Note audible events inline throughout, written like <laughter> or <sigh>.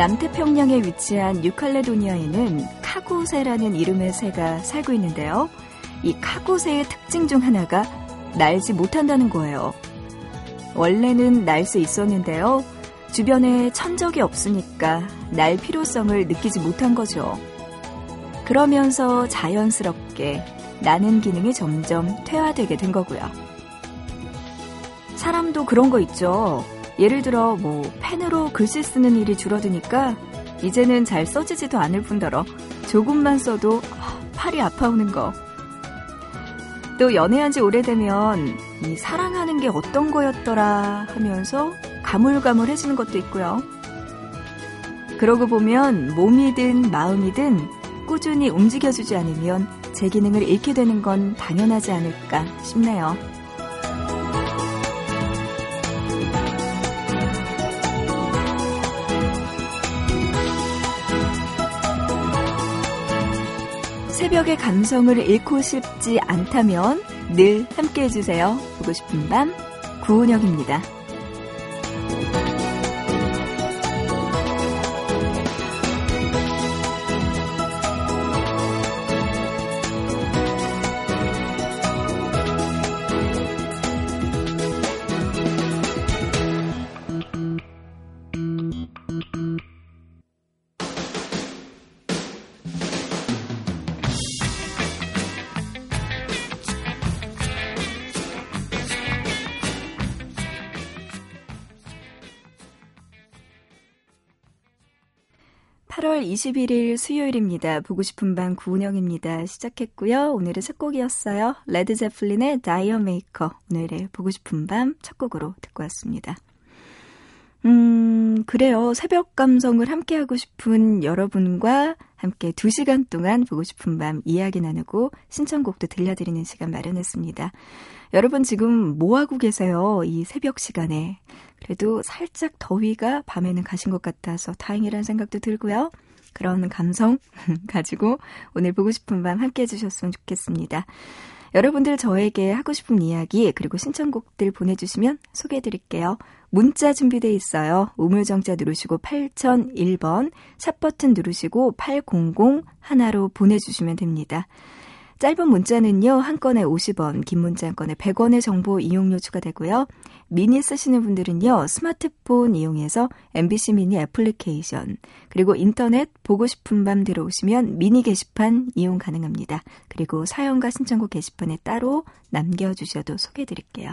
남태평양에 위치한 뉴칼레도니아에는 카고새라는 이름의 새가 살고 있는데요. 이 카고새의 특징 중 하나가 날지 못한다는 거예요. 원래는 날 수 있었는데요. 주변에 천적이 없으니까 날 필요성을 느끼지 못한 거죠. 그러면서 자연스럽게 나는 기능이 점점 퇴화되게 된 거고요. 사람도 그런 거 있죠. 예를 들어 뭐 펜으로 글씨 쓰는 일이 줄어드니까 이제는 잘 써지지도 않을 뿐더러 조금만 써도 팔이 아파오는 거. 또 연애한 지 오래되면 이 사랑하는 게 어떤 거였더라 하면서 가물가물해지는 것도 있고요. 그러고 보면 몸이든 마음이든 꾸준히 움직여주지 않으면 제 기능을 잃게 되는 건 당연하지 않을까 싶네요. 새벽의 감성을 잃고 싶지 않다면 늘 함께 해주세요. 보고 싶은 밤, 구은영입니다. (8월 21일) 수요일입니다. 보고 싶은 밤 구은영입니다. 시작했고요. 오늘의 첫 곡이었어요. 레드 제플린의 D'yer Mak'er. 오늘의 보고 싶은 밤 첫 곡으로 듣고 왔습니다. 음, 그래요. 새벽 감성을 함께하고 싶은 여러분과 함께 2시간 동안 보고 싶은 밤 이야기 나누고 신청곡도 들려드리는 시간 마련했습니다. 여러분 지금 뭐하고 계세요? 이 새벽 시간에. 그래도 살짝 더위가 밤에는 가신 것 같아서 다행이라는 생각도 들고요. 그런 감성 <laughs> 가지고 오늘 보고 싶은 밤 함께 해주셨으면 좋겠습니다. 여러분들 저에게 하고 싶은 이야기 그리고 신청곡들 보내주시면 소개해드릴게요. 문자 준비돼 있어요. 우물정자 누르시고 8001번 샵버튼 누르시고 800 하나로 보내주시면 됩니다. 짧은 문자는요, 한 건에 50원, 긴 문자 한 건에 100원의 정보 이용료 추가되고요. 미니 쓰시는 분들은요, 스마트폰 이용해서 MBC 미니 애플리케이션, 그리고 인터넷 보고 싶은 밤 들어오시면 미니 게시판 이용 가능합니다. 그리고 사연과 신청곡 게시판에 따로 남겨주셔도 소개해드릴게요.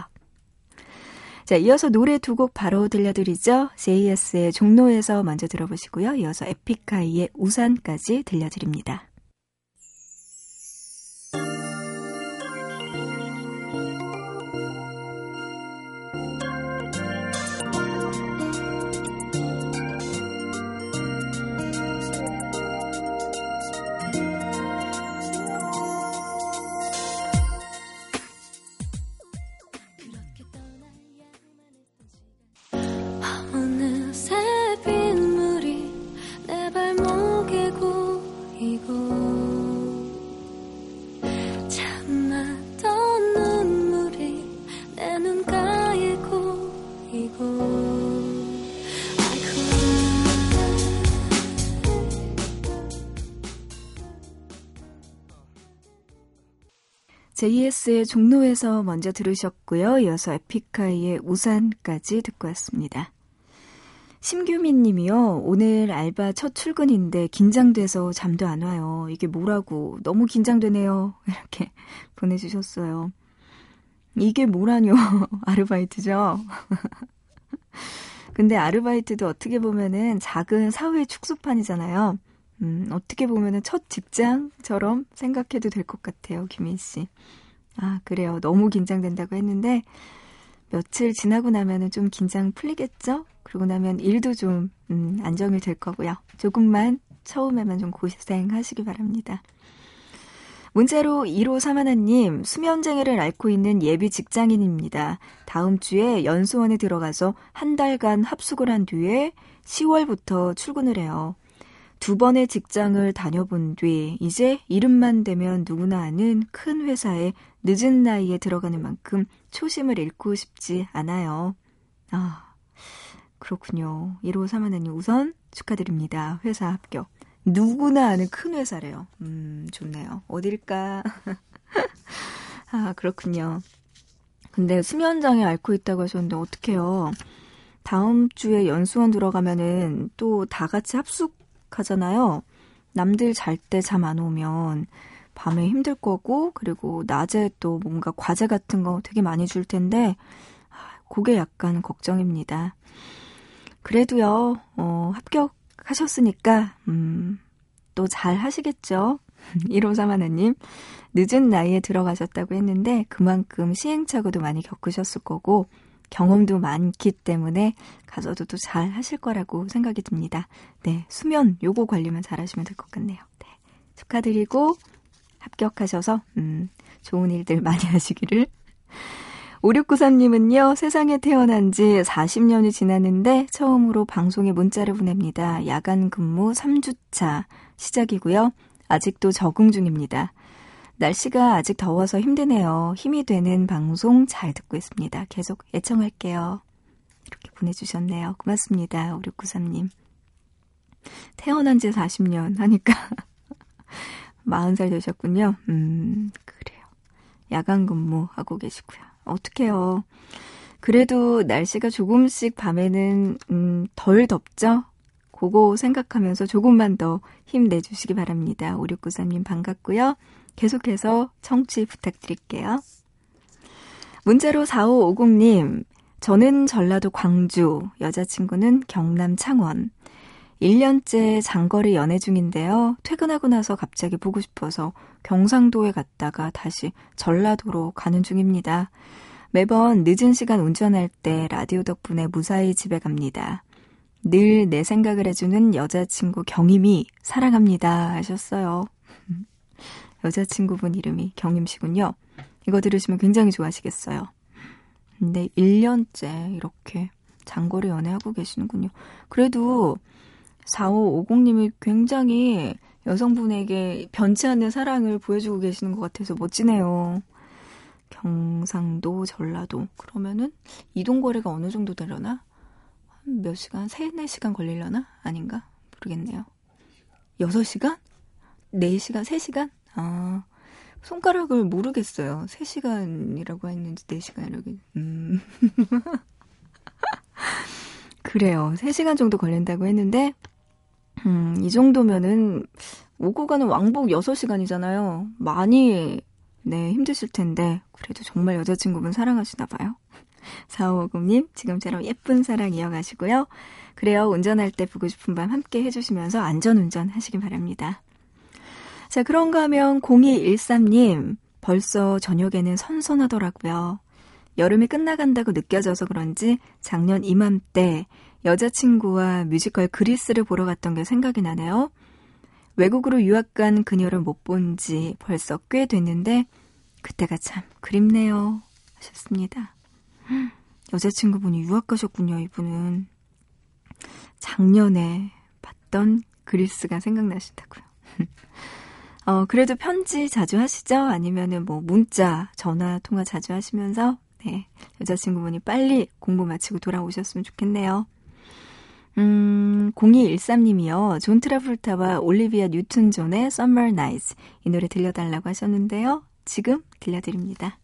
자, 이어서 노래 두 곡 바로 들려드리죠. JS의 종로에서 먼저 들어보시고요. 이어서 에픽하이의 우산까지 들려드립니다. JS의 종로에서 먼저 들으셨고요. 이어서 에픽하이의 우산까지 듣고 왔습니다. 심규민 님이요. 오늘 알바 첫 출근인데 긴장돼서 잠도 안 와요. 이게 뭐라고. 너무 긴장되네요. <laughs> 이렇게 보내주셨어요. 이게 뭐라뇨. <laughs> 아르바이트죠. <laughs> 근데 아르바이트도 어떻게 보면은 작은 사회 축소판이잖아요. 음, 어떻게 보면은 첫 직장처럼 생각해도 될 것 같아요, 김인 씨. 아, 그래요. 너무 긴장된다고 했는데, 며칠 지나고 나면은 좀 긴장 풀리겠죠? 그러고 나면 일도 좀, 음, 안정이 될 거고요. 조금만, 처음에만 좀 고생하시기 바랍니다. 문자로 1호 사만아님, 수면장애를 앓고 있는 예비 직장인입니다. 다음 주에 연수원에 들어가서 한 달간 합숙을 한 뒤에 10월부터 출근을 해요. 두 번의 직장을 다녀본 뒤 이제 이름만 되면 누구나 아는 큰 회사에 늦은 나이에 들어가는 만큼 초심을 잃고 싶지 않아요. 아, 그렇군요. 1531님 우선 축하드립니다. 회사 합격. 누구나 아는 큰 회사래요. 음, 좋네요. 어딜까? <laughs> 아, 그렇군요. 근데 수면장애 앓고 있다고 하셨는데 어떡해요. 다음 주에 연수원 들어가면은 또 다 같이 합숙 하잖아요. 남들 잘 때 잠 안 오면 밤에 힘들 거고, 그리고 낮에 또 뭔가 과제 같은 거 되게 많이 줄 텐데, 아, 그게 약간 걱정입니다. 그래도요, 어, 합격하셨으니까, 음, 또 잘 하시겠죠? <laughs> 1호삼 하나님, 늦은 나이에 들어가셨다고 했는데, 그만큼 시행착오도 많이 겪으셨을 거고, 경험도 많기 때문에 가서도 또 잘 하실 거라고 생각이 듭니다. 네, 수면 요거 관리만 잘 하시면 될 것 같네요. 네, 축하드리고, 합격하셔서, 음, 좋은 일들 많이 <laughs> 하시기를 5693님은요, 세상에 태어난 지 40년이 지났는데 처음으로 방송에 문자를 보냅니다. 야간 근무 3주차 시작이고요. 아직도 적응 중입니다. 날씨가 아직 더워서 힘드네요. 힘이 되는 방송 잘 듣고 있습니다. 계속 애청할게요. 이렇게 보내주셨네요. 고맙습니다. 5693님. 태어난 지 40년 하니까 <laughs> 40살 되셨군요. 음, 그래요. 야간 근무하고 계시고요. 어떡해요. 그래도 날씨가 조금씩 밤에는 음, 덜 덥죠? 그거 생각하면서 조금만 더 힘내주시기 바랍니다. 5693님 반갑고요. 계속해서 청취 부탁드릴게요. 문자로 4550님, 저는 전라도 광주, 여자친구는 경남 창원. 1년째 장거리 연애 중인데요. 퇴근하고 나서 갑자기 보고 싶어서 경상도에 갔다가 다시 전라도로 가는 중입니다. 매번 늦은 시간 운전할 때 라디오 덕분에 무사히 집에 갑니다. 늘 내 생각을 해주는 여자친구 경임이 사랑합니다 하셨어요. 여자친구분 이름이 경임 씨군요. 이거 들으시면 굉장히 좋아하시겠어요. 근데 1년째 이렇게 장거리 연애하고 계시는군요. 그래도 4550님이 굉장히 여성분에게 변치 않는 사랑을 보여주고 계시는 것 같아서 멋지네요. 경상도, 전라도. 그러면은 이동거리가 어느 정도 되려나? 몇 시간? 3, 4시간 걸리려나? 아닌가? 모르겠네요. 6시간? 4시간? 3시간? 아, 손가락을 모르겠어요. 3시간이라고 했는지 4시간이라고. 음. <laughs> 그래요. 3시간 정도 걸린다고 했는데, 음, 이 정도면은 오고 가는 왕복 6시간이잖아요. 많이 네, 힘드실 텐데 그래도 정말 여자친구분 사랑하시나 봐요. <laughs> 4550님, 지금처럼 예쁜 사랑 이어가시고요. 그래요, 운전할 때 보고 싶은 밤 함께 해주시면서 안전운전 하시기 바랍니다. 자, 그런가 하면 0213님, 벌써 저녁에는 선선하더라고요. 여름이 끝나간다고 느껴져서 그런지 작년 이맘때 여자친구와 뮤지컬 그리스를 보러 갔던 게 생각이 나네요. 외국으로 유학 간 그녀를 못 본 지 벌써 꽤 됐는데 그때가 참 그립네요. 하셨습니다. 여자친구분이 유학 가셨군요, 이분은. 작년에 봤던 Grease가 생각나신다고요. 어, 그래도 편지 자주 하시죠? 아니면은 뭐 문자, 전화, 통화 자주 하시면서 네, 여자친구분이 빨리 공부 마치고 돌아오셨으면 좋겠네요. 음, 0213님이요. 존 트라볼타와 올리비아 뉴튼 존의 Summer Nights 이 노래 들려달라고 하셨는데요. 지금 들려드립니다.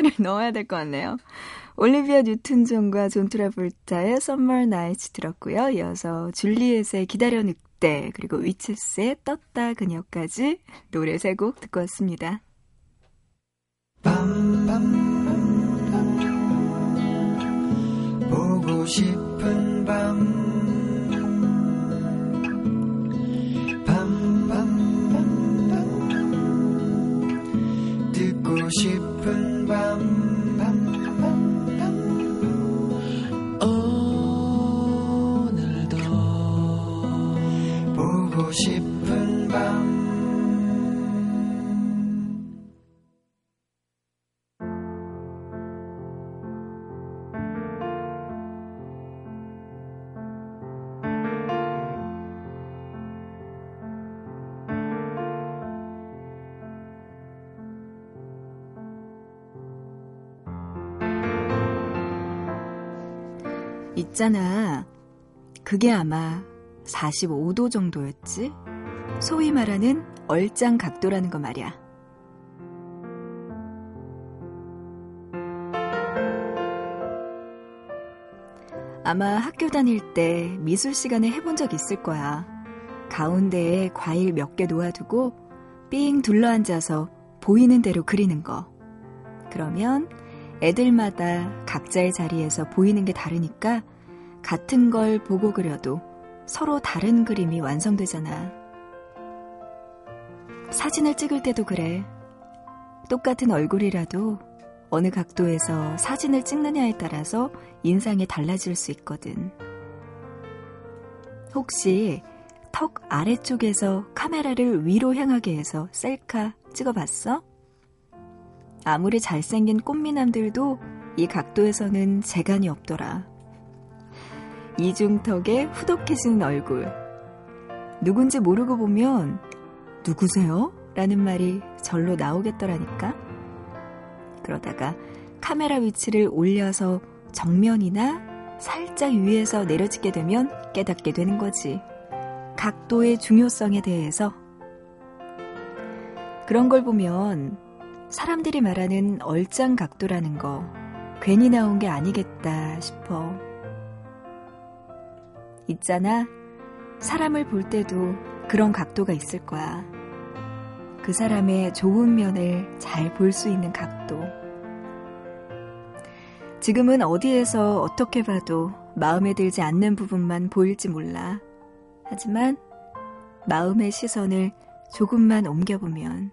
추임새를 <laughs> 넣어야 될 것 같네요. 올리비아 뉴튼 존과 존 트라볼타의 Summer Nights 들었고요. 이어서 줄리엣의 기다려 늑대 그리고 위치스의 떴다 그녀까지 노래 세 곡 듣고 왔습니다. 보고 싶은 밤 듣고 싶은. 오늘도 보고 싶 있잖아. 그게 아마 45도 정도였지? 소위 말하는 얼짱 각도라는 거 말이야. 아마 학교 다닐 때 미술 시간에 해본 적 있을 거야. 가운데에 과일 몇 개 놓아두고 삥 둘러앉아서 보이는 대로 그리는 거. 그러면 애들마다 각자의 자리에서 보이는 게 다르니까 같은 걸 보고 그려도 서로 다른 그림이 완성되잖아. 사진을 찍을 때도 그래. 똑같은 얼굴이라도 어느 각도에서 사진을 찍느냐에 따라서 인상이 달라질 수 있거든. 혹시 턱 아래쪽에서 카메라를 위로 향하게 해서 셀카 찍어봤어? 아무리 잘생긴 꽃미남들도 이 각도에서는 재간이 없더라. 이중턱에 후덕해진 얼굴. 누군지 모르고 보면 누구세요? 라는 말이 절로 나오겠더라니까. 그러다가 카메라 위치를 올려서 정면이나 살짝 위에서 내려찍게 되면 깨닫게 되는 거지. 각도의 중요성에 대해서. 그런 걸 보면 사람들이 말하는 얼짱 각도라는 거 괜히 나온 게 아니겠다 싶어. 있잖아. 사람을 볼 때도 그런 각도가 있을 거야. 그 사람의 좋은 면을 잘 볼 수 있는 각도. 지금은 어디에서 어떻게 봐도 마음에 들지 않는 부분만 보일지 몰라. 하지만 마음의 시선을 조금만 옮겨보면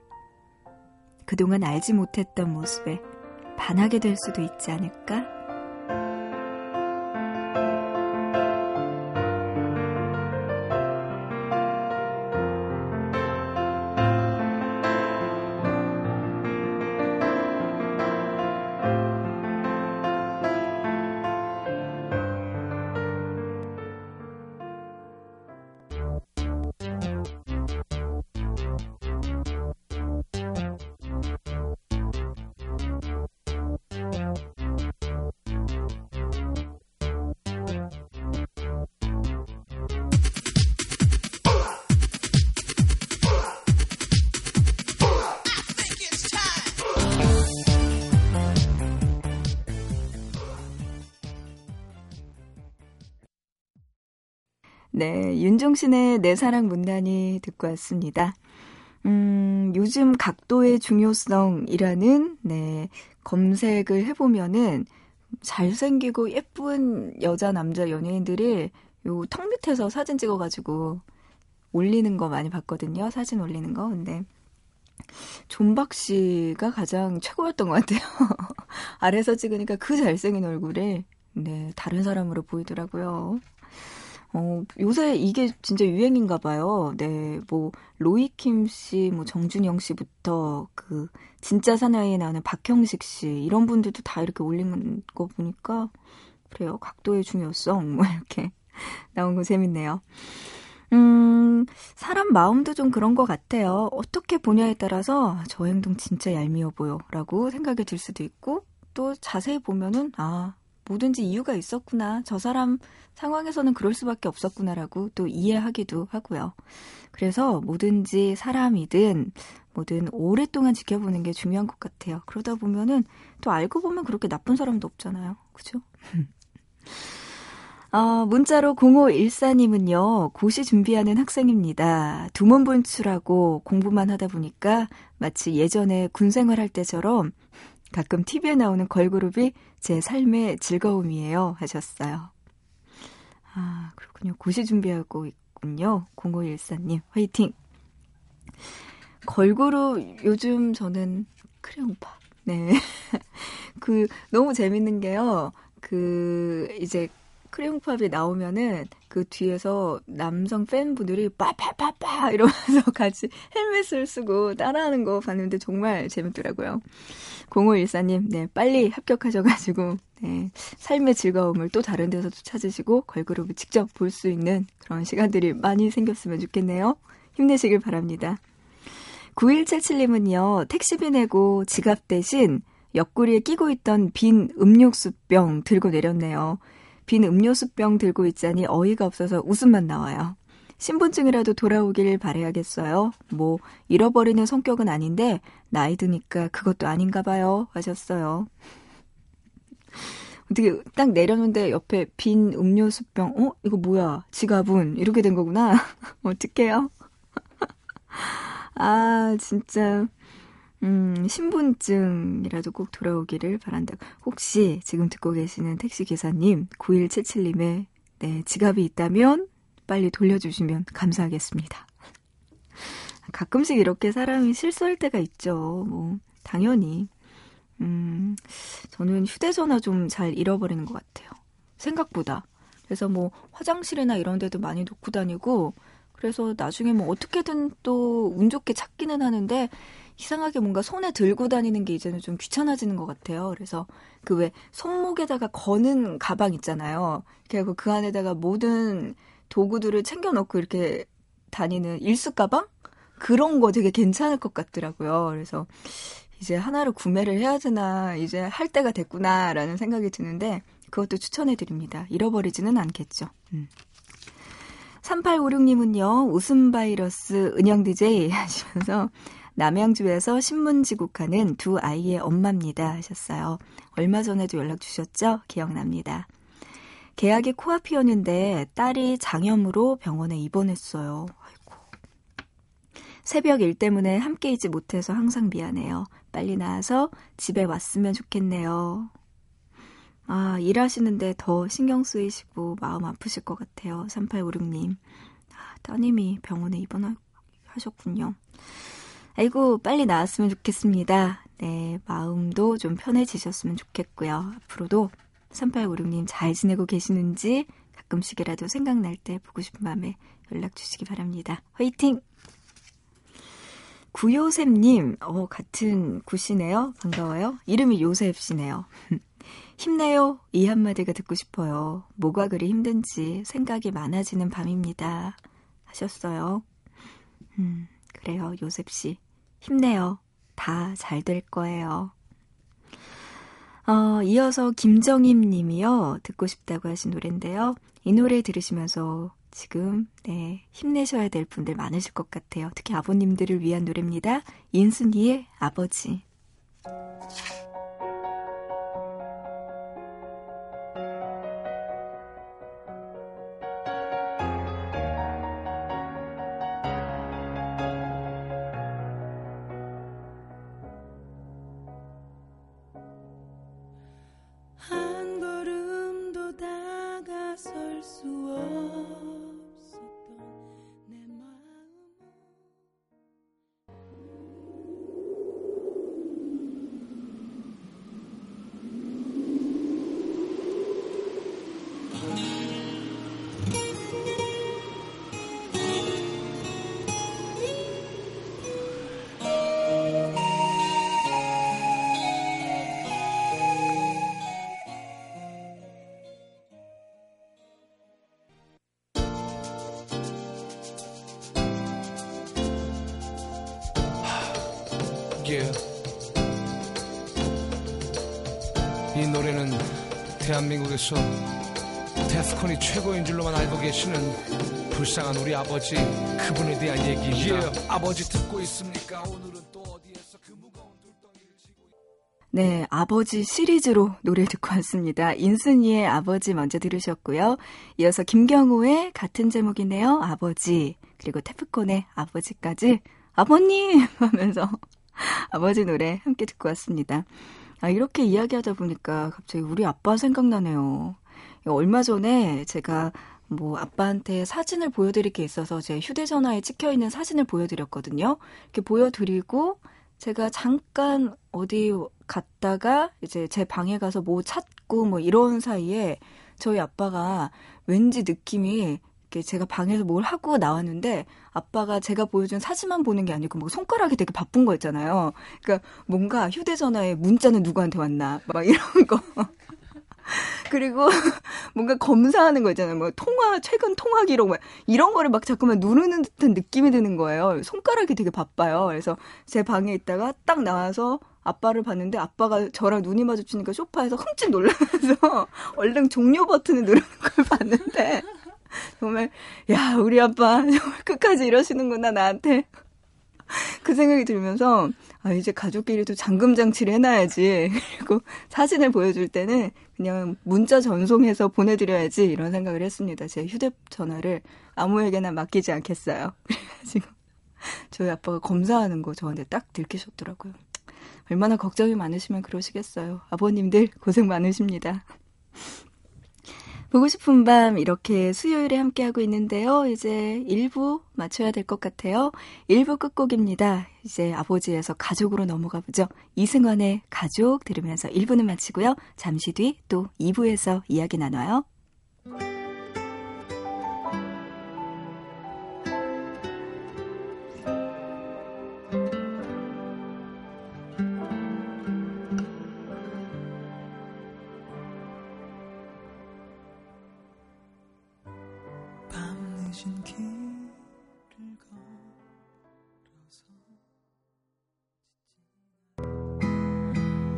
그동안 알지 못했던 모습에 반하게 될 수도 있지 않을까? 윤종신의 내 사랑 문단이 듣고 왔습니다. 음, 요즘 각도의 중요성이라는, 네, 검색을 해보면은 잘생기고 예쁜 여자, 남자 연예인들이 요 턱 밑에서 사진 찍어가지고 올리는 거 많이 봤거든요. 사진 올리는 거. 근데 존박 씨가 가장 최고였던 것 같아요. <laughs> 아래서 찍으니까 그 잘생긴 얼굴에 네, 다른 사람으로 보이더라고요. 어, 요새 이게 진짜 유행인가 봐요. 네, 뭐, 로이킴 씨, 뭐, 정준영 씨부터 그, 진짜 사나이에 나오는 박형식 씨, 이런 분들도 다 이렇게 올리는 거 보니까, 그래요. 각도의 중요성, 뭐, 이렇게 <laughs> 나온 거 재밌네요. 음, 사람 마음도 좀 그런 것 같아요. 어떻게 보냐에 따라서 저 행동 진짜 얄미워 보여. 라고 생각이 들 수도 있고, 또 자세히 보면은, 아, 뭐든지 이유가 있었구나. 저 사람 상황에서는 그럴 수밖에 없었구나라고 또 이해하기도 하고요. 그래서 뭐든지 사람이든 뭐든 오랫동안 지켜보는 게 중요한 것 같아요. 그러다 보면은 또 알고 보면 그렇게 나쁜 사람도 없잖아요. 그죠? <laughs> 어, 문자로 0514님은요, 고시 준비하는 학생입니다. 두문분출하고 공부만 하다 보니까 마치 예전에 군 생활할 때처럼 가끔 TV에 나오는 걸그룹이 제 삶의 즐거움이에요. 하셨어요. 아, 그렇군요. 고시 준비하고 있군요. 0514님, 화이팅! 걸그룹, 요즘 저는 크레용파. 네. <laughs> 그, 너무 재밌는 게요. 그, 이제, 크레용팝이 나오면은 그 뒤에서 남성 팬분들이 빠빠빠빠 이러면서 <laughs> 같이 헬멧을 쓰고 따라하는 거 봤는데 정말 재밌더라고요. 0514님, 네, 빨리 합격하셔가지고, 네, 삶의 즐거움을 또 다른 데서도 찾으시고, 걸그룹을 직접 볼 수 있는 그런 시간들이 많이 생겼으면 좋겠네요. 힘내시길 바랍니다. 9177님은요, 택시비 내고 지갑 대신 옆구리에 끼고 있던 빈 음료수병 들고 내렸네요. 빈 음료수병 들고 있자니 어이가 없어서 웃음만 나와요. 신분증이라도 돌아오길 바래야겠어요. 뭐 잃어버리는 성격은 아닌데 나이 드니까 그것도 아닌가 봐요. 하셨어요. 어떻게 딱 내렸는데 옆에 빈 음료수병, 어? 이거 뭐야? 지갑은 이렇게 된 거구나. <laughs> 어떡해요? <laughs> 아, 진짜. 음, 신분증이라도 꼭 돌아오기를 바란다. 혹시 지금 듣고 계시는 택시기사님, 9177님의 네, 지갑이 있다면 빨리 돌려주시면 감사하겠습니다. 가끔씩 이렇게 사람이 실수할 때가 있죠. 뭐, 당연히. 음, 저는 휴대전화 좀 잘 잃어버리는 것 같아요. 생각보다. 그래서 뭐, 화장실이나 이런 데도 많이 놓고 다니고, 그래서 나중에 뭐 어떻게든 또 운 좋게 찾기는 하는데, 이상하게 뭔가 손에 들고 다니는 게 이제는 좀 귀찮아지는 것 같아요. 그래서 그 왜 손목에다가 거는 가방 있잖아요. 그리고 그 안에다가 모든 도구들을 챙겨놓고 이렇게 다니는 일수 가방? 그런 거 되게 괜찮을 것 같더라고요. 그래서 이제 하나를 구매를 해야 되나, 이제 할 때가 됐구나라는 생각이 드는데, 그것도 추천해 드립니다. 잃어버리지는 않겠죠. 음. 3856님은요, 웃음 바이러스 은영 DJ 하시면서 남양주에서 신문지국하는 두 아이의 엄마입니다 하셨어요. 얼마 전에도 연락 주셨죠? 기억납니다. 계약이 코앞이었는데 딸이 장염으로 병원에 입원했어요. 아이고. 새벽 일 때문에 함께 있지 못해서 항상 미안해요. 빨리 나와서 집에 왔으면 좋겠네요. 아, 일하시는데 더 신경 쓰이시고 마음 아프실 것 같아요. 3856님. 아, 따님이 병원에 입원하셨군요. 아이고, 빨리 나왔으면 좋겠습니다. 네, 마음도 좀 편해지셨으면 좋겠고요. 앞으로도 3856님 잘 지내고 계시는지 가끔씩이라도 생각날 때 보고 싶은 마음에 연락 주시기 바랍니다. 화이팅! 구요셉님, 어, 같은 구시네요. 반가워요. 이름이 요셉씨네요. <laughs> 힘내요. 이 한마디가 듣고 싶어요. 뭐가 그리 힘든지 생각이 많아지는 밤입니다. 하셨어요. 음, 그래요, 요셉씨. 힘내요. 다 잘 될 거예요. 어, 이어서 김정임 님이요. 듣고 싶다고 하신 노래인데요. 이 노래 들으시면서 지금, 네, 힘내셔야 될 분들 많으실 것 같아요. 특히 아버님들을 위한 노래입니다. 인순이의 아버지. 이 노래는 대한민국에서 데스콘이 최고인 줄로만 알고 계시는 불쌍한 우리 아버지 그분에 대한 얘기입니다. Yeah. 아버지 듣고 있습니까? 오늘은 또 어디에서 그 무거운 둘덩이를 지고 네, 아버지 시리즈로 노래 듣고 왔습니다. 인순이의 아버지 먼저 들으셨고요. 이어서 김경호의 같은 제목이네요. 아버지. 그리고 테프콘의 아버지까지 아버님 <laughs> 하면서 <laughs> 아버지 노래 함께 듣고 왔습니다. 아, 이렇게 이야기하다 보니까 갑자기 우리 아빠 생각나네요. 얼마 전에 제가 뭐 아빠한테 사진을 보여드릴 게 있어서 제 휴대전화에 찍혀 있는 사진을 보여드렸거든요. 이렇게 보여드리고 제가 잠깐 어디 갔다가 이제 제 방에 가서 뭐 찾고 뭐 이런 사이에 저희 아빠가 왠지 느낌이 이렇게 제가 방에서 뭘 하고 나왔는데 아빠가 제가 보여준 사진만 보는 게 아니고 뭐 손가락이 되게 바쁜 거 있잖아요. 그러니까 뭔가 휴대전화에 문자는 누구한테 왔나 막 이런 거. <laughs> 그리고 <laughs> 뭔가 검사하는 거 있잖아요. 뭐 통화 최근 통화 기록 뭐 이런 거를 막 자꾸만 누르는 듯한 느낌이 드는 거예요. 손가락이 되게 바빠요. 그래서 제 방에 있다가 딱 나와서 아빠를 봤는데 아빠가 저랑 눈이 마주치니까 소파에서 흠칫 놀라면서 <laughs> 얼른 종료 버튼을 누르는 걸 봤는데 <laughs> 정말 야 우리 아빠 <laughs> 정말 끝까지 이러시는구나 나한테 <laughs> 그 생각이 들면서 아 이제 가족끼리도 잠금 장치를 해놔야지 그리고 사진을 보여줄 때는 그냥 문자 전송해서 보내드려야지 이런 생각을 했습니다. 제 휴대전화를 아무에게나 맡기지 않겠어요. 그래가지고 저희 아빠가 검사하는 거 저한테 딱 들키셨더라고요. 얼마나 걱정이 많으시면 그러시겠어요. 아버님들 고생 많으십니다. 보고 싶은 밤 이렇게 수요일에 함께하고 있는데요. 이제 1부 맞춰야 될 것 같아요. 1부 끝곡입니다. 이제 아버지에서 가족으로 넘어가 보죠. 이승환의 가족 들으면서 1부는 마치고요. 잠시 뒤 또 2부에서 이야기 나눠요.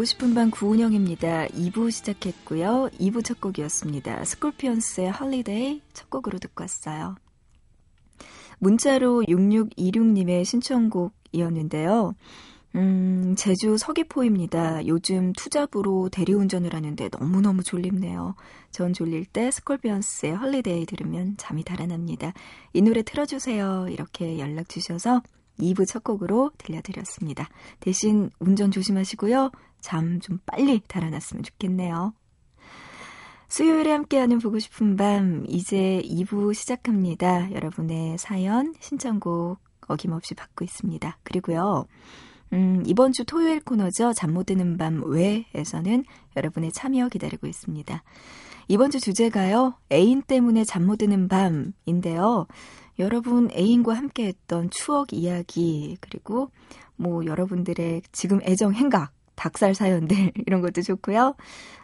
보고 싶은 밤 구은영입니다. 2부 시작했고요. 2부 첫 곡이었습니다. 스콜피언스의 Holiday 첫 곡으로 듣고 왔어요. 문자로 6626님의 신청곡이었는데요. 음, 제주 서귀포입니다. 요즘 투잡으로 대리운전을 하는데 너무너무 졸립네요. 전 졸릴 때 스콜피언스의 Holiday 들으면 잠이 달아납니다. 이 노래 틀어주세요. 이렇게 연락 주셔서 2부 첫 곡으로 들려드렸습니다. 대신 운전 조심하시고요. 잠 좀 빨리 달아났으면 좋겠네요. 수요일에 함께하는 보고 싶은 밤, 이제 2부 시작합니다. 여러분의 사연, 신청곡 어김없이 받고 있습니다. 그리고요, 음, 이번 주 토요일 코너죠. 잠 못 드는 밤 외에서는 여러분의 참여 기다리고 있습니다. 이번 주 주제가요, 애인 때문에 잠 못 드는 밤인데요. 여러분 애인과 함께 했던 추억 이야기, 그리고 뭐 여러분들의 지금 애정 행각, 닭살 사연들, <laughs> 이런 것도 좋고요.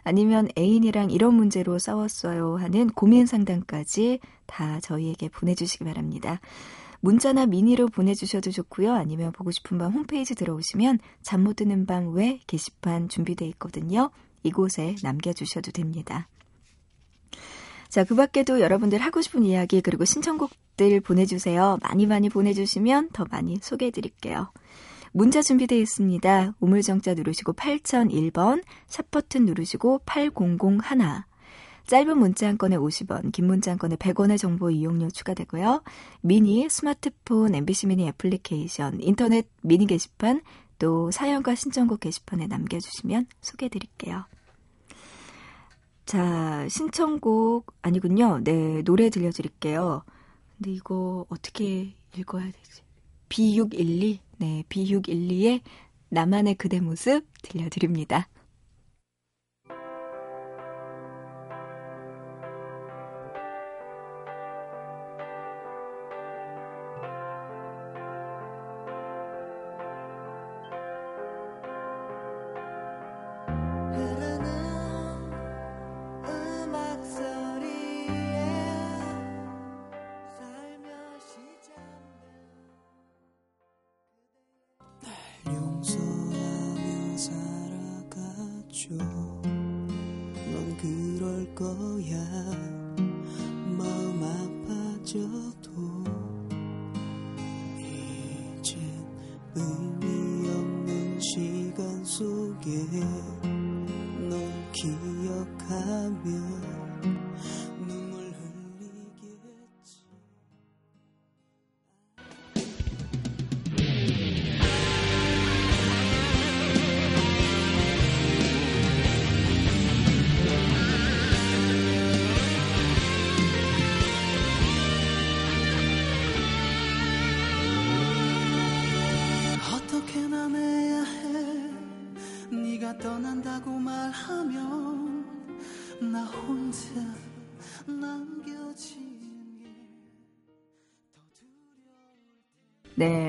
아니면 애인이랑 이런 문제로 싸웠어요 하는 고민 상담까지 다 저희에게 보내주시기 바랍니다. 문자나 미니로 보내주셔도 좋고요. 아니면 보고 싶은 밤 홈페이지 들어오시면 잠 못 드는 밤 외 게시판 준비되어 있거든요. 이곳에 남겨주셔도 됩니다. 자, 그 밖에도 여러분들 하고 싶은 이야기 그리고 신청곡들 보내주세요. 많이 많이 보내주시면 더 많이 소개해드릴게요. 문자 준비되어 있습니다. 우물정자 누르시고 8001번, 샵버튼 누르시고 8001. 짧은 문자 한 건에 50원, 긴 문자 한 건에 100원의 정보 이용료 추가되고요. 미니, 스마트폰, MBC 미니 애플리케이션, 인터넷 미니 게시판, 또 사연과 신청곡 게시판에 남겨주시면 소개해드릴게요. 자, 신청곡 아니군요. 네, 노래 들려드릴게요. 근데 이거 어떻게 읽어야 되지? B612. 네, B612의 나만의 그대 모습 들려드립니다.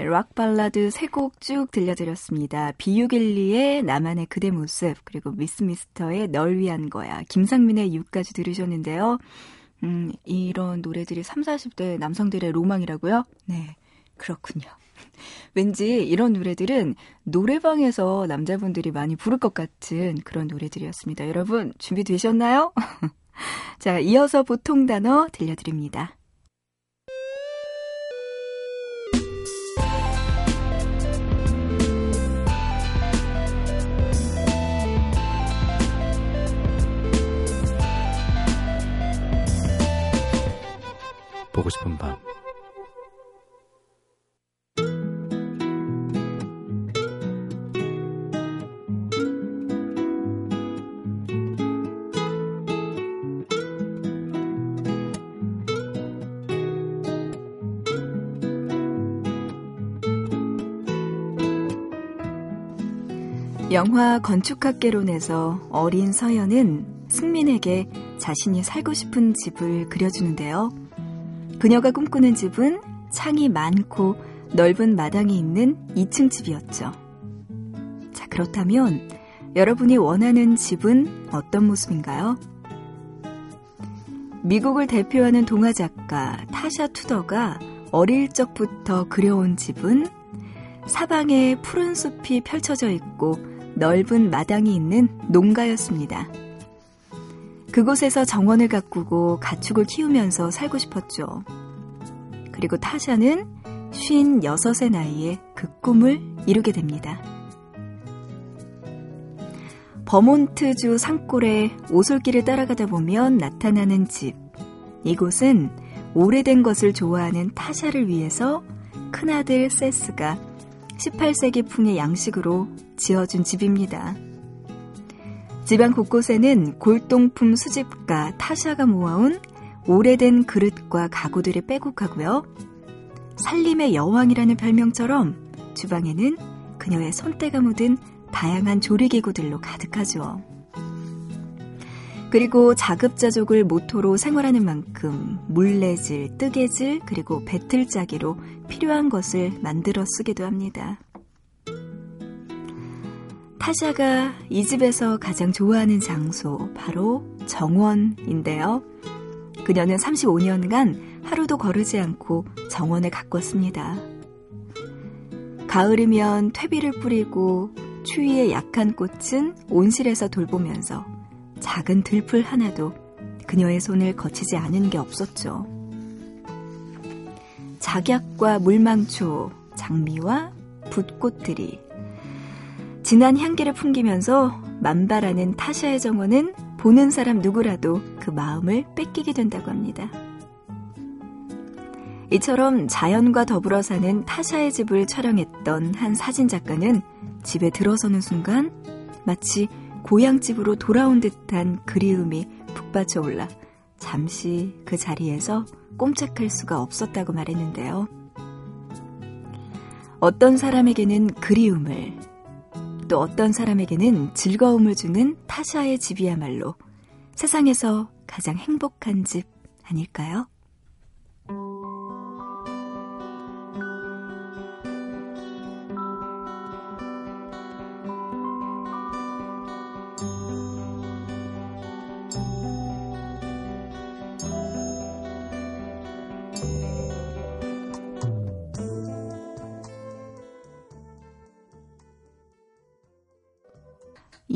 락 발라드 세 곡 쭉 들려드렸습니다. 비유길리의 나만의 그대 모습, 그리고 미스 미스터의 널 위한 거야, 김상민의 이유까지 들으셨는데요. 음, 이런 노래들이 3, 40대 남성들의 로망이라고요? 네, 그렇군요. <laughs> 왠지 이런 노래들은 노래방에서 남자분들이 많이 부를 것 같은 그런 노래들이었습니다. 여러분, 준비되셨나요? <laughs> 자, 이어서 보통 단어 들려드립니다. 보고 싶은 밤 영화 건축학개론에서 어린 서연은 승민에게 자신이 살고 싶은 집을 그려주는데요. 그녀가 꿈꾸는 집은 창이 많고 넓은 마당이 있는 2층 집이었죠. 자, 그렇다면 여러분이 원하는 집은 어떤 모습인가요? 미국을 대표하는 동화 작가 타샤 투더가 어릴 적부터 그려온 집은 사방에 푸른 숲이 펼쳐져 있고 넓은 마당이 있는 농가였습니다. 그곳에서 정원을 가꾸고 가축을 키우면서 살고 싶었죠. 그리고 타샤는 56의 나이에 그 꿈을 이루게 됩니다. 버몬트주 산골의 오솔길을 따라가다 보면 나타나는 집. 이곳은 오래된 것을 좋아하는 타샤를 위해서 큰아들 세스가 18세기 풍의 양식으로 지어준 집입니다. 집안 곳곳에는 골동품 수집가 타샤가 모아온 오래된 그릇과 가구들이 빼곡하고요. 살림의 여왕이라는 별명처럼 주방에는 그녀의 손때가 묻은 다양한 조리기구들로 가득하죠. 그리고 자급자족을 모토로 생활하는 만큼 물레질, 뜨개질, 그리고 배틀짜기로 필요한 것을 만들어 쓰기도 합니다. 타샤가 이 집에서 가장 좋아하는 장소, 바로 정원인데요. 그녀는 35년간 하루도 거르지 않고 정원을 가꿨습니다. 가을이면 퇴비를 뿌리고 추위에 약한 꽃은 온실에서 돌보면서 작은 들풀 하나도 그녀의 손을 거치지 않은 게 없었죠. 작약과 물망초, 장미와 붓꽃들이 진한 향기를 풍기면서 만발하는 타샤의 정원은 보는 사람 누구라도 그 마음을 뺏기게 된다고 합니다. 이처럼 자연과 더불어 사는 타샤의 집을 촬영했던 한 사진작가는 집에 들어서는 순간 마치 고향집으로 돌아온 듯한 그리움이 북받쳐 올라 잠시 그 자리에서 꼼짝할 수가 없었다고 말했는데요. 어떤 사람에게는 그리움을, 또 어떤 사람에게는 즐거움을 주는 타샤의 집이야말로 세상에서 가장 행복한 집 아닐까요?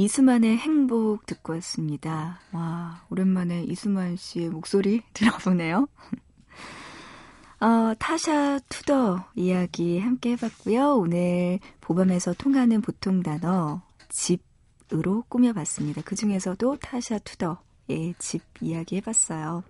이수만의 행복 듣고 왔습니다. 와, 오랜만에 이수만 씨의 목소리 <laughs> 들어보네요. 어, 타샤 튜더 이야기 함께 해봤고요. 오늘 보밤에서 통하는 보통 단어 집으로 꾸며봤습니다. 그 중에서도 타샤 튜더의 집 이야기 해봤어요.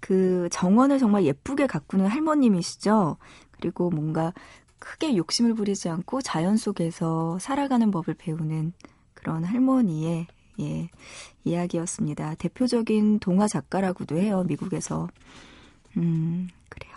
그 정원을 정말 예쁘게 가꾸는 할머님이시죠. 그리고 뭔가 크게 욕심을 부리지 않고 자연 속에서 살아가는 법을 배우는 그런 할머니의 예, 이야기였습니다. 대표적인 동화 작가라고도 해요, 미국에서. 음, 그래요.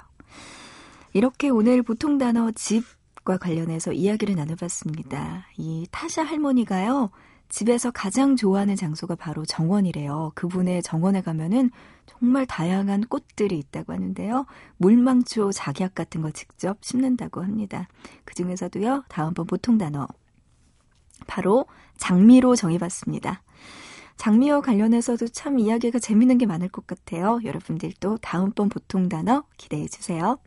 이렇게 오늘 보통 단어 집과 관련해서 이야기를 나눠봤습니다. 이 타샤 할머니가요, 집에서 가장 좋아하는 장소가 바로 정원이래요. 그분의 정원에 가면은 정말 다양한 꽃들이 있다고 하는데요. 물망초 작약 같은 거 직접 심는다고 합니다. 그 중에서도요, 다음번 보통 단어 바로 장미로 정해봤습니다. 장미와 관련해서도 참 이야기가 재밌는 게 많을 것 같아요. 여러분들도 다음번 보통 단어 기대해 주세요.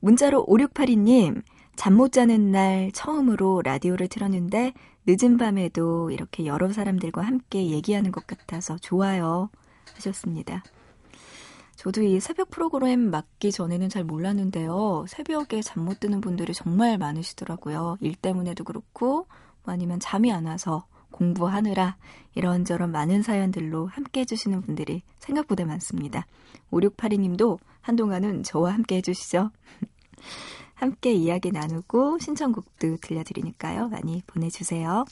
문자로 5682님, 잠 못 자는 날 처음으로 라디오를 틀었는데 늦은 밤에도 이렇게 여러 사람들과 함께 얘기하는 것 같아서 좋아요. 하셨습니다. 저도 이 새벽 프로그램 맡기 전에는 잘 몰랐는데요. 새벽에 잠 못 드는 분들이 정말 많으시더라고요. 일 때문에도 그렇고, 아니면 잠이 안 와서 공부하느라 이런저런 많은 사연들로 함께 해주시는 분들이 생각보다 많습니다. 5682님도 한동안은 저와 함께 해주시죠. <laughs> 함께 이야기 나누고 신청곡도 들려드리니까요. 많이 보내주세요.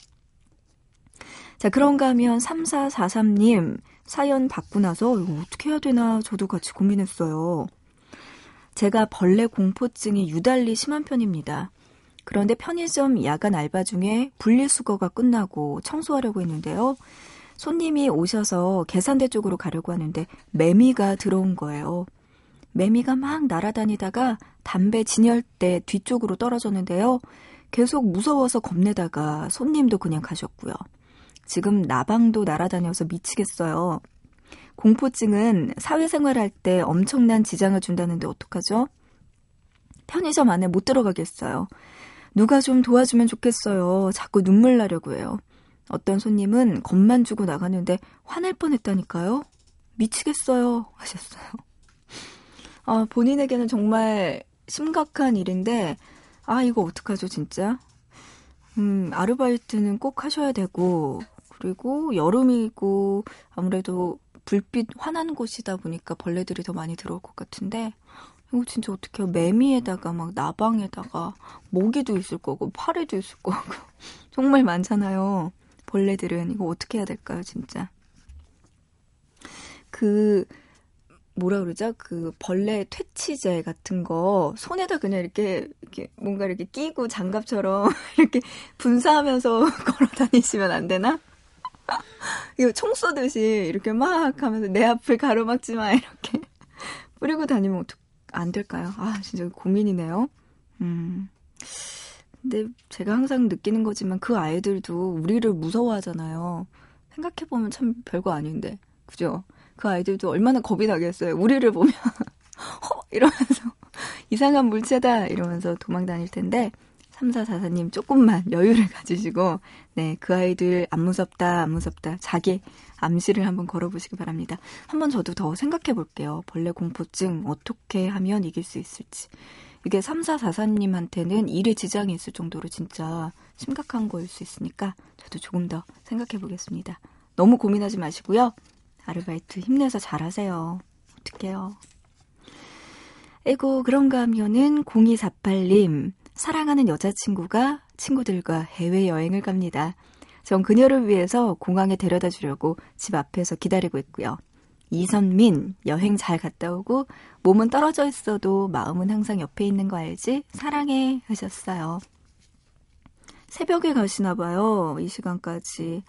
자, 그런가 하면 3443님 사연 받고 나서 이거 어떻게 해야 되나 저도 같이 고민했어요. 제가 벌레 공포증이 유달리 심한 편입니다. 그런데 편의점 야간 알바 중에 분리수거가 끝나고 청소하려고 했는데요. 손님이 오셔서 계산대 쪽으로 가려고 하는데 매미가 들어온 거예요. 매미가 막 날아다니다가 담배 진열대 뒤쪽으로 떨어졌는데요. 계속 무서워서 겁내다가 손님도 그냥 가셨고요. 지금 나방도 날아다녀서 미치겠어요. 공포증은 사회생활 할 때 엄청난 지장을 준다는데 어떡하죠? 편의점 안에 못 들어가겠어요. 누가 좀 도와주면 좋겠어요. 자꾸 눈물 나려고 해요. 어떤 손님은 겁만 주고 나가는데 화낼 뻔했다니까요. 미치겠어요. 하셨어요. <laughs> 아, 본인에게는 정말 심각한 일인데, 아, 이거 어떡하죠, 진짜? 음, 아르바이트는 꼭 하셔야 되고, 그리고 여름이고, 아무래도 불빛 환한 곳이다 보니까 벌레들이 더 많이 들어올 것 같은데, 이거 진짜 어떡해요. 매미에다가 막 나방에다가 모기도 있을 거고 파리도 있을 거고 <laughs> 정말 많잖아요. 벌레들은 이거 어떻게 해야 될까요, 진짜? 그 뭐라 그러죠? 그 벌레 퇴치제 같은 거 손에다 그냥 이렇게 이렇게 뭔가 이렇게 끼고 장갑처럼 <laughs> 이렇게 분사하면서 <laughs> 걸어 다니시면 안 되나? 이거 총 쏘듯이 이렇게 막 하면서 내 앞을 가로막지 마 이렇게 뿌리고 다니면 어떡 안 될까요? 아, 진짜 고민이네요. 음. 근데 제가 항상 느끼는 거지만 그 아이들도 우리를 무서워하잖아요. 생각해보면 참 별거 아닌데. 그죠? 그 아이들도 얼마나 겁이 나겠어요. 우리를 보면, <laughs> 허! 이러면서, <laughs> 이상한 물체다! 이러면서 도망 다닐 텐데, 3444님 조금만 <laughs> 여유를 가지시고, 네, 그 아이들 안 무섭다, 안 무섭다. 자기 암시를 한번 걸어보시기 바랍니다. 한번 저도 더 생각해 볼게요. 벌레 공포증 어떻게 하면 이길 수 있을지. 이게 3444님한테는 일에 지장이 있을 정도로 진짜 심각한 거일 수 있으니까 저도 조금 더 생각해 보겠습니다. 너무 고민하지 마시고요. 아르바이트 힘내서 잘하세요. 어떡해요. 에고 그런가 하면은 0248님 사랑하는 여자친구가 친구들과 해외여행을 갑니다. 전 그녀를 위해서 공항에 데려다 주려고 집 앞에서 기다리고 있고요. 이선민, 여행 잘 갔다 오고, 몸은 떨어져 있어도 마음은 항상 옆에 있는 거 알지? 사랑해. 하셨어요. 새벽에 가시나 봐요. 이 시간까지.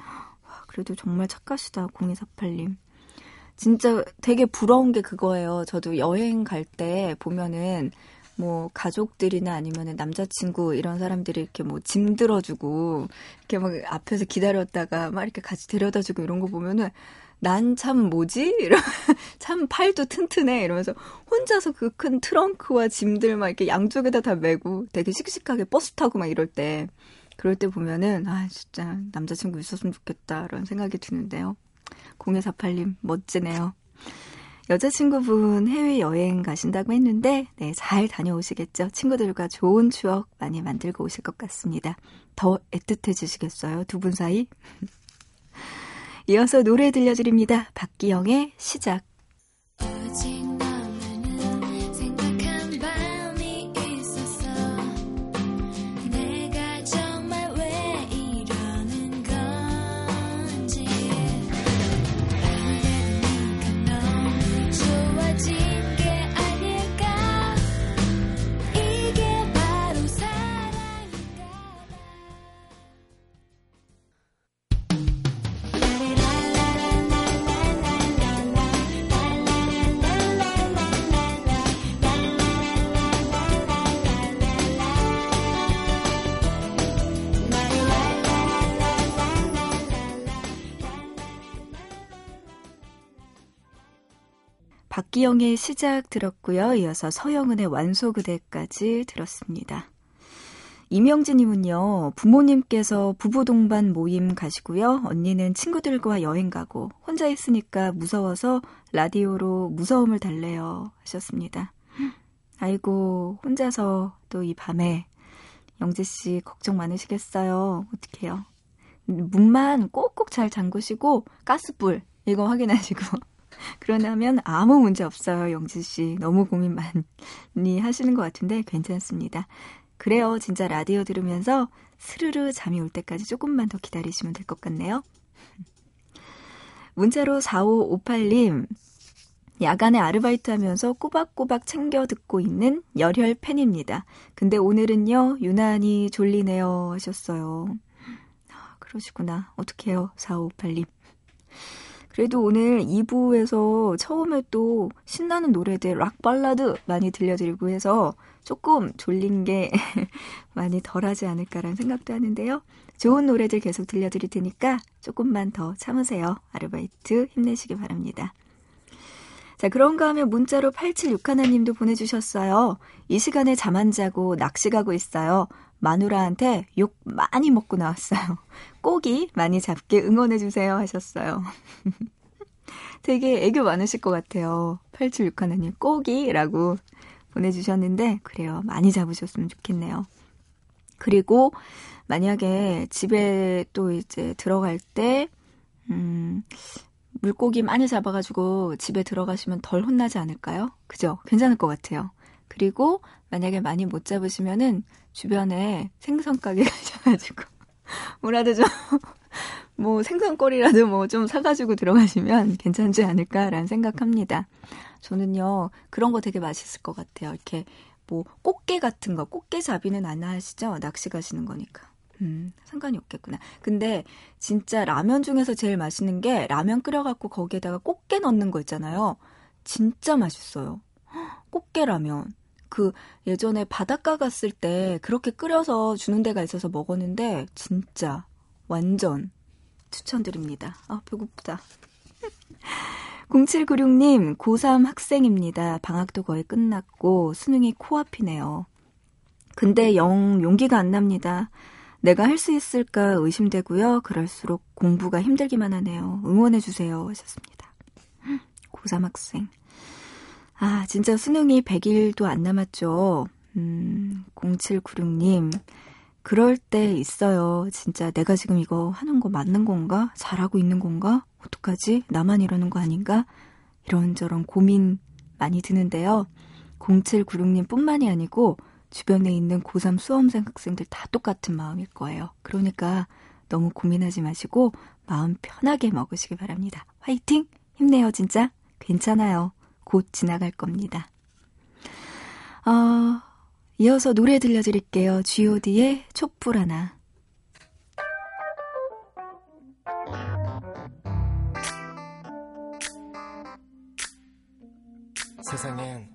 그래도 정말 착하시다. 0248님. 진짜 되게 부러운 게 그거예요. 저도 여행 갈 때 보면은 뭐 가족들이나 아니면은 남자친구 이런 사람들이 이렇게 뭐 짐 들어주고 이렇게 막 앞에서 기다렸다가 막 이렇게 같이 데려다주고 이런 거 보면은 난 참 뭐지? <laughs> 이러 참 팔도 튼튼해 이러면서 혼자서 그 큰 트렁크와 짐들 막 이렇게 양쪽에다 다 메고 되게 씩씩하게 버스 타고 막 이럴 때 그럴 때 보면은 아 진짜 남자친구 있었으면 좋겠다 이런 생각이 드는데요. 0248님 멋지네요. 여자친구분 해외 여행 가신다고 했는데 네, 잘 다녀오시겠죠. 친구들과 좋은 추억 많이 만들고 오실 것 같습니다. 더 애틋해지시겠어요? 두 분 사이? <laughs> 이어서 노래 들려드립니다. 박기영의 시작. 박기영의 시작 들었고요. 이어서 서영은의 완소 그대까지 들었습니다. 이명진님은요, 부모님께서 부부 동반 모임 가시고요. 언니는 친구들과 여행 가고, 혼자 있으니까 무서워서 라디오로 무서움을 달래요. 하셨습니다. 아이고, 혼자서 또 이 밤에 영재씨 걱정 많으시겠어요. 어떡해요. 문만 꼭꼭 잘 잠그시고, 가스불, 이거 확인하시고, 그러냐면 아무 문제 없어요, 영지 씨. 너무 고민 많이 하시는 것 같은데 괜찮습니다. 그래요. 진짜 라디오 들으면서 스르르 잠이 올 때까지 조금만 더 기다리시면 될 것 같네요. 문자로 4558님. 야간에 아르바이트 하면서 꼬박꼬박 챙겨 듣고 있는 열혈 팬입니다. 근데 오늘은요, 유난히 졸리네요. 하셨어요. 아, 그러시구나. 어떡해요, 4558님. 그래도 오늘 2부에서 처음에 또 신나는 노래들, 락 발라드 많이 들려드리고 해서 조금 졸린 게 <laughs> 많이 덜하지 않을까라는 생각도 하는데요. 좋은 노래들 계속 들려드릴 테니까 조금만 더 참으세요. 아르바이트 힘내시기 바랍니다. 자, 그런가 하면 문자로 8761님도 보내주셨어요. 이 시간에 잠 안 자고 낚시 가고 있어요. 마누라한테 욕 많이 먹고 나왔어요. 꼭이 많이 잡게 응원해주세요 하셨어요. <laughs> 되게 애교 많으실 것 같아요. 8761님 꼭이라고 보내주셨는데 그래요. 많이 잡으셨으면 좋겠네요. 그리고 만약에 집에 또 이제 들어갈 때 음, 물고기 많이 잡아가지고 집에 들어가시면 덜 혼나지 않을까요? 그죠? 괜찮을 것 같아요. 그리고 만약에 많이 못 잡으시면은 주변에 생선 가게 <laughs> 가셔가지고 <laughs> 뭐라도 좀 <laughs> 뭐 생선거리라도 뭐 좀 사가지고 들어가시면 괜찮지 않을까라는 생각합니다. 저는요 그런 거 되게 맛있을 것 같아요. 이렇게 뭐 꽃게 같은 거 꽃게 잡이는 안 하시죠? 낚시 가시는 거니까. 음, 상관이 없겠구나. 근데 진짜 라면 중에서 제일 맛있는 게 라면 끓여갖고 거기에다가 꽃게 넣는 거 있잖아요. 진짜 맛있어요. <gasps> 꽃게 라면. 그 예전에 바닷가 갔을 때 그렇게 끓여서 주는 데가 있어서 먹었는데 진짜 완전 추천드립니다. 아, 배고프다. <laughs> 0796님, 고3 학생입니다. 방학도 거의 끝났고 수능이 코앞이네요. 근데 영 용기가 안 납니다. 내가 할 수 있을까 의심되고요. 그럴수록 공부가 힘들기만 하네요. 응원해주세요. 하셨습니다. 고3 학생. 아, 진짜 수능이 100일도 안 남았죠. 음, 0796님. 그럴 때 있어요. 진짜 내가 지금 이거 하는 거 맞는 건가? 잘하고 있는 건가? 어떡하지? 나만 이러는 거 아닌가? 이런저런 고민 많이 드는데요. 0796님 뿐만이 아니고 주변에 있는 고3 수험생 학생들 다 똑같은 마음일 거예요. 그러니까 너무 고민하지 마시고 마음 편하게 먹으시기 바랍니다. 화이팅! 힘내요, 진짜. 괜찮아요. 곧 지나갈 겁니다. 어, 이어서 노래 들려드릴게요. god의 촛불 하나. 세상엔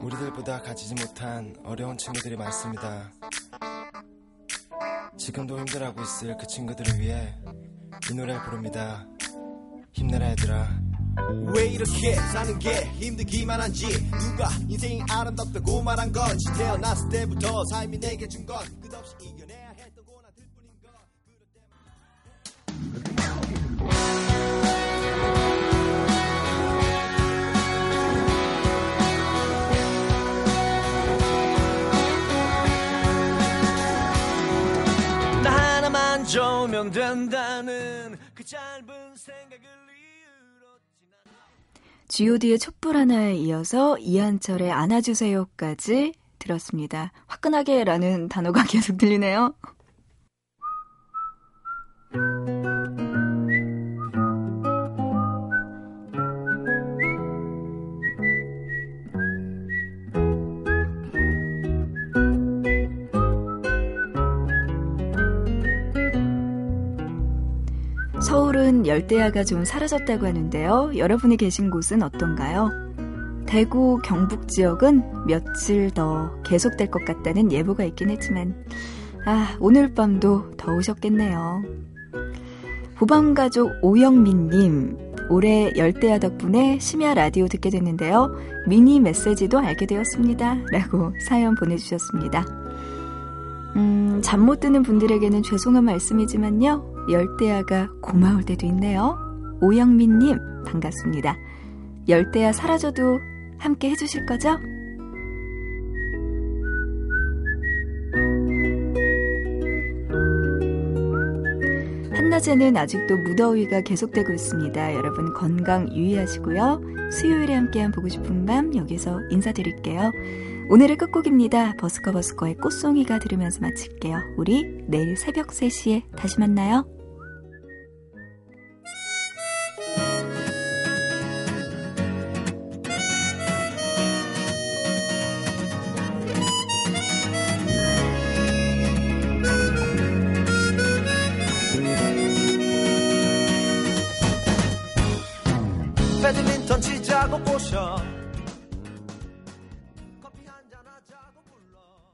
우리들보다 가지지 못한 어려운 친구들이 많습니다. 지금도 힘들어하고 있을 그 친구들을 위해 이 노래를 부릅니다. 힘내라 얘들아. 왜 이렇게 사는 게 힘들기만 한지 누가 인생이 아름답다고 말한 건지 태어났을 때부터 삶이 내게 준건 god의 촛불 하나에 이어서 이한철의 안아주세요까지 들었습니다. 화끈하게라는 단어가 <laughs> 계속 들리네요. 서울은 열대야가 좀 사라졌다고 하는데요. 여러분이 계신 곳은 어떤가요? 대구, 경북 지역은 며칠 더 계속될 것 같다는 예보가 있긴 했지만, 아, 오늘 밤도 더우셨겠네요. 보밤가족 오영민님, 올해 열대야 덕분에 심야 라디오 듣게 됐는데요. 미니 메시지도 알게 되었습니다. 라고 사연 보내주셨습니다. 음, 잠 못 드는 분들에게는 죄송한 말씀이지만요. 열대야가 고마울 때도 있네요. 오영민님, 반갑습니다. 열대야 사라져도 함께 해주실 거죠? 한낮에는 아직도 무더위가 계속되고 있습니다. 여러분 건강 유의하시고요. 수요일에 함께한 보고 싶은 밤 여기서 인사드릴게요. 오늘의 끝곡입니다. 버스커 버스커의 꽃송이가 들으면서 마칠게요. 우리 내일 새벽 3시에 다시 만나요.